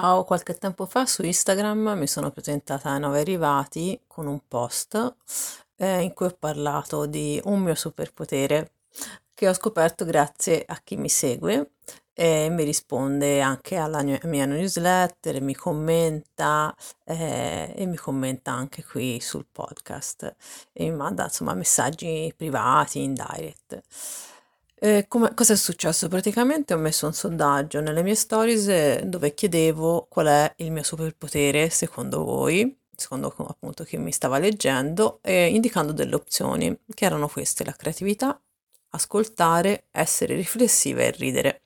Ciao, qualche tempo fa su Instagram mi sono presentata ai nuovi arrivati con un post eh, in cui ho parlato di un mio superpotere che ho scoperto grazie a chi mi segue e mi risponde anche alla mia newsletter, mi commenta eh, e mi commenta anche qui sul podcast e mi manda insomma messaggi privati in direct. Eh, come, cosa è successo? Praticamente ho messo un sondaggio nelle mie stories eh, dove chiedevo qual è il mio superpotere secondo voi secondo appunto chi mi stava leggendo, eh, indicando delle opzioni, che erano queste, la creatività, ascoltare, essere riflessiva e ridere.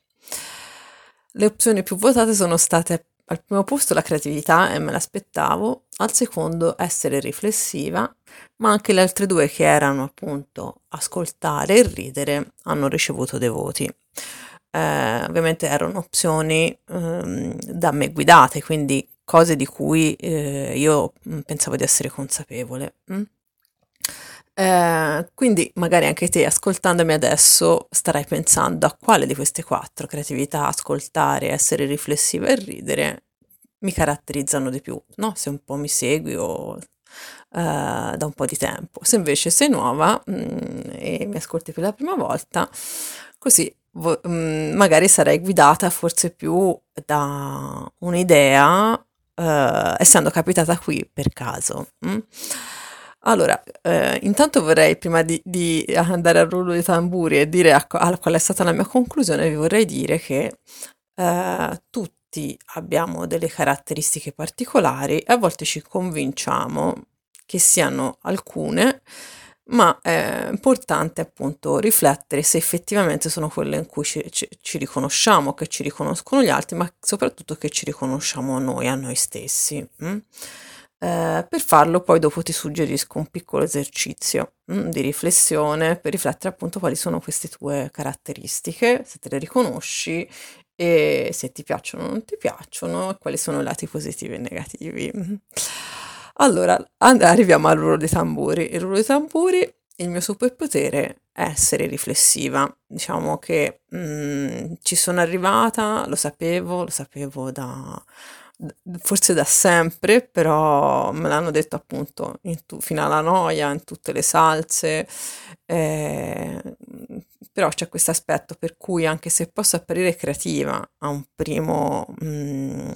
Le opzioni più votate sono state al primo posto la creatività e me l'aspettavo, al secondo essere riflessiva, ma anche le altre due che erano appunto ascoltare e ridere hanno ricevuto dei voti. Eh, ovviamente erano opzioni ehm, da me guidate, quindi cose di cui eh, io mm, pensavo di essere consapevole. Mm? Eh, quindi magari anche te ascoltandomi adesso starai pensando a quale di queste quattro, creatività, ascoltare, essere riflessiva e ridere, mi caratterizzano di più, no? Se un po' mi segui o eh, da un po' di tempo. Se invece sei nuova mh, mm, e mi ascolti per la prima volta, così vo- mh, magari sarai guidata forse più da un'idea uh, essendo capitata qui per caso. Mm? Allora, eh, intanto vorrei, prima di, di, andare al rullo dei tamburi e dire a, a, qual è stata la mia conclusione, vi vorrei dire che eh, tutti abbiamo delle caratteristiche particolari e a volte ci convinciamo che siano alcune ma è importante appunto riflettere se effettivamente sono quelle in cui ci, ci, ci, riconosciamo, che ci riconoscono gli altri, ma soprattutto che ci riconosciamo noi, a noi stessi. Mm? Eh, per farlo poi dopo ti suggerisco un piccolo esercizio mm, di riflessione per riflettere appunto quali sono queste tue caratteristiche, se te le riconosci e se ti piacciono o non ti piacciono, quali sono i lati positivi e negativi. Allora, arriviamo al ruolo dei tamburi. Il ruolo dei tamburi, il mio superpotere è essere riflessiva. Diciamo che mh, mm, ci sono arrivata, lo sapevo, lo sapevo da forse da sempre, però me l'hanno detto appunto tu, fino alla noia, in tutte le salse. Eh, però c'è questo aspetto per cui anche se posso apparire creativa a un primo, mh, mm,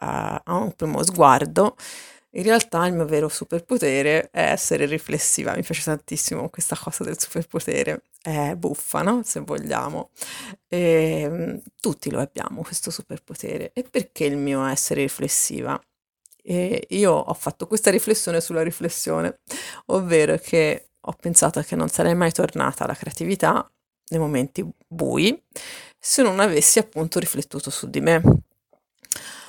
a, a un primo sguardo, in realtà il mio vero superpotere è essere riflessiva, mi piace tantissimo questa cosa del superpotere, è buffa, no? Se vogliamo. E, ehm, tutti lo abbiamo questo superpotere. E perché il mio essere riflessiva? E io ho fatto questa riflessione sulla riflessione, ovvero che ho pensato che non sarei mai tornata alla creatività nei momenti bui se non avessi appunto riflettuto su di me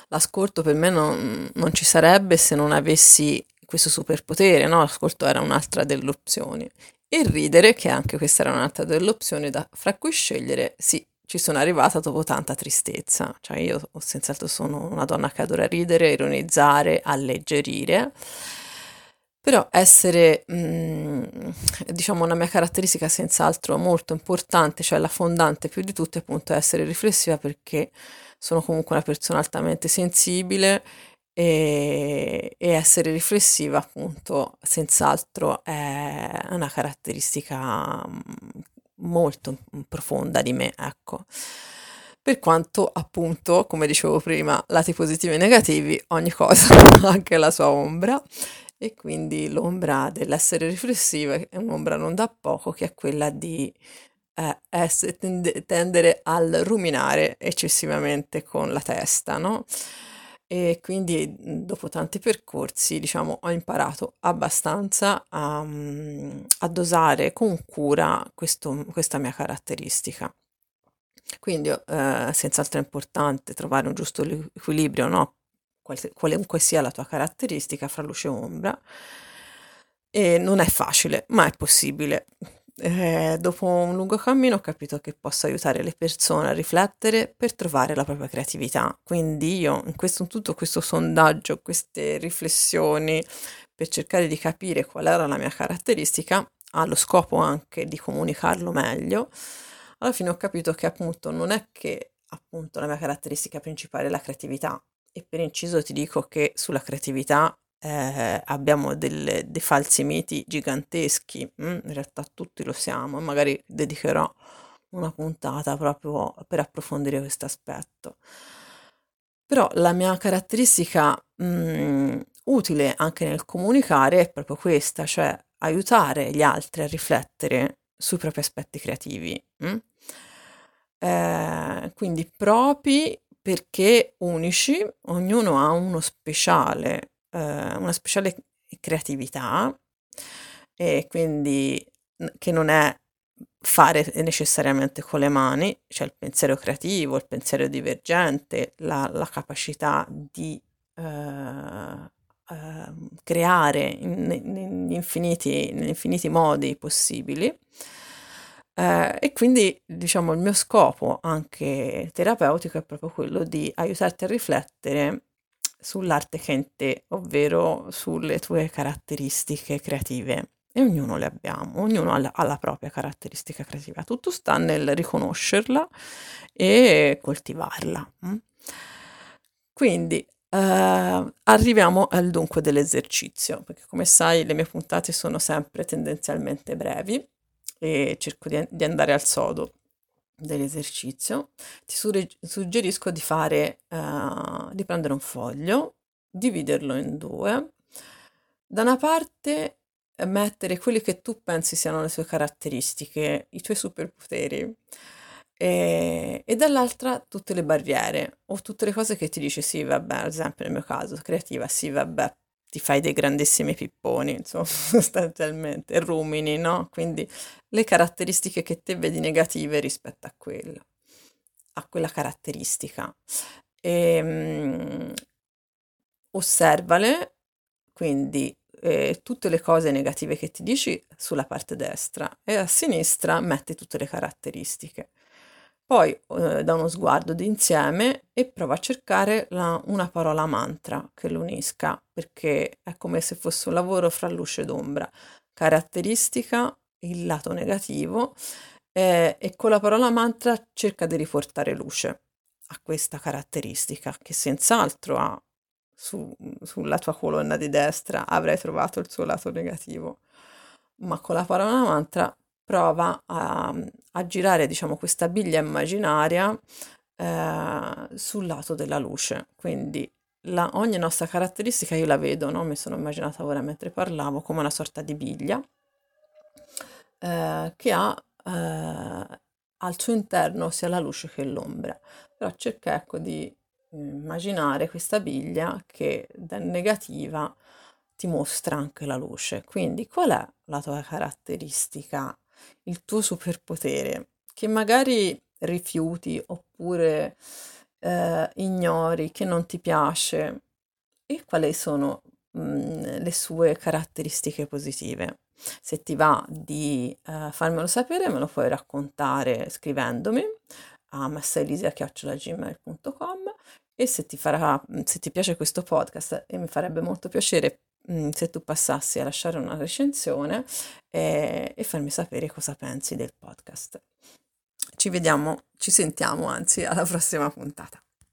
l'ascolto per me non, non ci sarebbe se non avessi questo superpotere, no? L'ascolto era un'altra delle opzioni. E ridere, che anche questa era un'altra delle opzioni da, fra cui scegliere, sì, ci sono arrivata dopo tanta tristezza. Cioè io senz'altro sono una donna che adora ridere, ironizzare, alleggerire. Però essere, mm, diciamo, una mia caratteristica senz'altro molto importante, cioè la fondante più di tutte, appunto, è essere riflessiva perché sono comunque una persona altamente sensibile e, e essere riflessiva appunto senz'altro è una caratteristica mm, molto profonda di me, ecco. Per quanto appunto, come dicevo prima, lati positivi e negativi, ogni cosa ha anche la sua ombra e quindi l'ombra dell'essere riflessiva è un'ombra non da poco che è quella di eh, essere, tende, tendere al ruminare eccessivamente con la testa, no? E quindi dopo tanti percorsi, diciamo, ho imparato abbastanza a, a dosare con cura questo, questa mia caratteristica. Quindi eh, senz'altro è importante trovare un giusto equilibrio, no? Qualunque sia la tua caratteristica fra luce e ombra. E non è facile, ma è possibile. Eh, dopo un lungo cammino ho capito che posso aiutare le persone a riflettere per trovare la propria creatività. Quindi io in questo, tutto questo sondaggio, queste riflessioni per cercare di capire qual era la mia caratteristica, allo scopo anche di comunicarlo meglio, alla fine ho capito che appunto non è che appunto la mia caratteristica principale è la creatività, e per inciso ti dico che sulla creatività eh, abbiamo delle, dei falsi miti giganteschi, mm? in realtà tutti lo siamo, magari dedicherò una puntata proprio per approfondire questo aspetto. Però la mia caratteristica mh, mm, utile anche nel comunicare è proprio questa, cioè aiutare gli altri a riflettere sui propri aspetti creativi. Mm? Eh, quindi propri perché unici, ognuno ha uno speciale, eh, una speciale creatività e quindi che non è fare necessariamente con le mani, c'è cioè il pensiero creativo, il pensiero divergente, la, la capacità di eh, eh, creare in, in, infiniti, in infiniti modi possibili. Eh, e quindi, diciamo, il mio scopo anche terapeutico è proprio quello di aiutarti a riflettere sull'arte che è in te, ovvero sulle tue caratteristiche creative. E ognuno le abbiamo, ognuno ha la, ha la propria caratteristica creativa. Tutto sta nel riconoscerla e coltivarla. Mm? Quindi Uh, arriviamo al dunque dell'esercizio, perché come sai le mie puntate sono sempre tendenzialmente brevi e cerco di, di andare al sodo dell'esercizio, ti suggerisco di fare, uh, di prendere un foglio, dividerlo in due, da una parte mettere quelli che tu pensi siano le tue caratteristiche, i tuoi superpoteri, e, e, dall'altra tutte le barriere o tutte le cose che ti dice sì, vabbè, ad esempio nel mio caso, creativa, sì, vabbè, ti fai dei grandissimi pipponi, insomma, sostanzialmente, rumini, no? Quindi le caratteristiche che te vedi negative rispetto a quello, a quella caratteristica. E, ehm, osservale, quindi eh, tutte le cose negative che ti dici sulla parte destra e a sinistra metti tutte le caratteristiche. Poi eh, da uno sguardo d'insieme e prova a cercare la, una parola mantra che lo unisca, perché è come se fosse un lavoro fra luce ed ombra. Caratteristica, il lato negativo, eh, e con la parola mantra cerca di riportare luce a questa caratteristica che senz'altro ha su, sulla tua colonna di destra avrai trovato il suo lato negativo, ma con la parola mantra prova a, a girare, diciamo, questa biglia immaginaria eh, sul lato della luce. Quindi la, ogni nostra caratteristica io la vedo, no? mi sono immaginata ora mentre parlavo, come una sorta di biglia eh, che ha eh, al suo interno sia la luce che l'ombra. Però cerca ecco di immaginare questa biglia che da negativa ti mostra anche la luce. Quindi qual è la tua caratteristica il tuo superpotere, che magari rifiuti oppure eh, ignori, che non ti piace, e quali sono mh, mm, le sue caratteristiche positive. Se ti va di eh, farmelo sapere, me lo puoi raccontare scrivendomi a massaelisia.gmail.com e se ti, farà, se ti piace questo podcast e mi farebbe molto piacere Mm, se tu passassi a lasciare una recensione e, e farmi sapere cosa pensi del podcast. Ci vediamo, ci sentiamo anzi alla prossima puntata.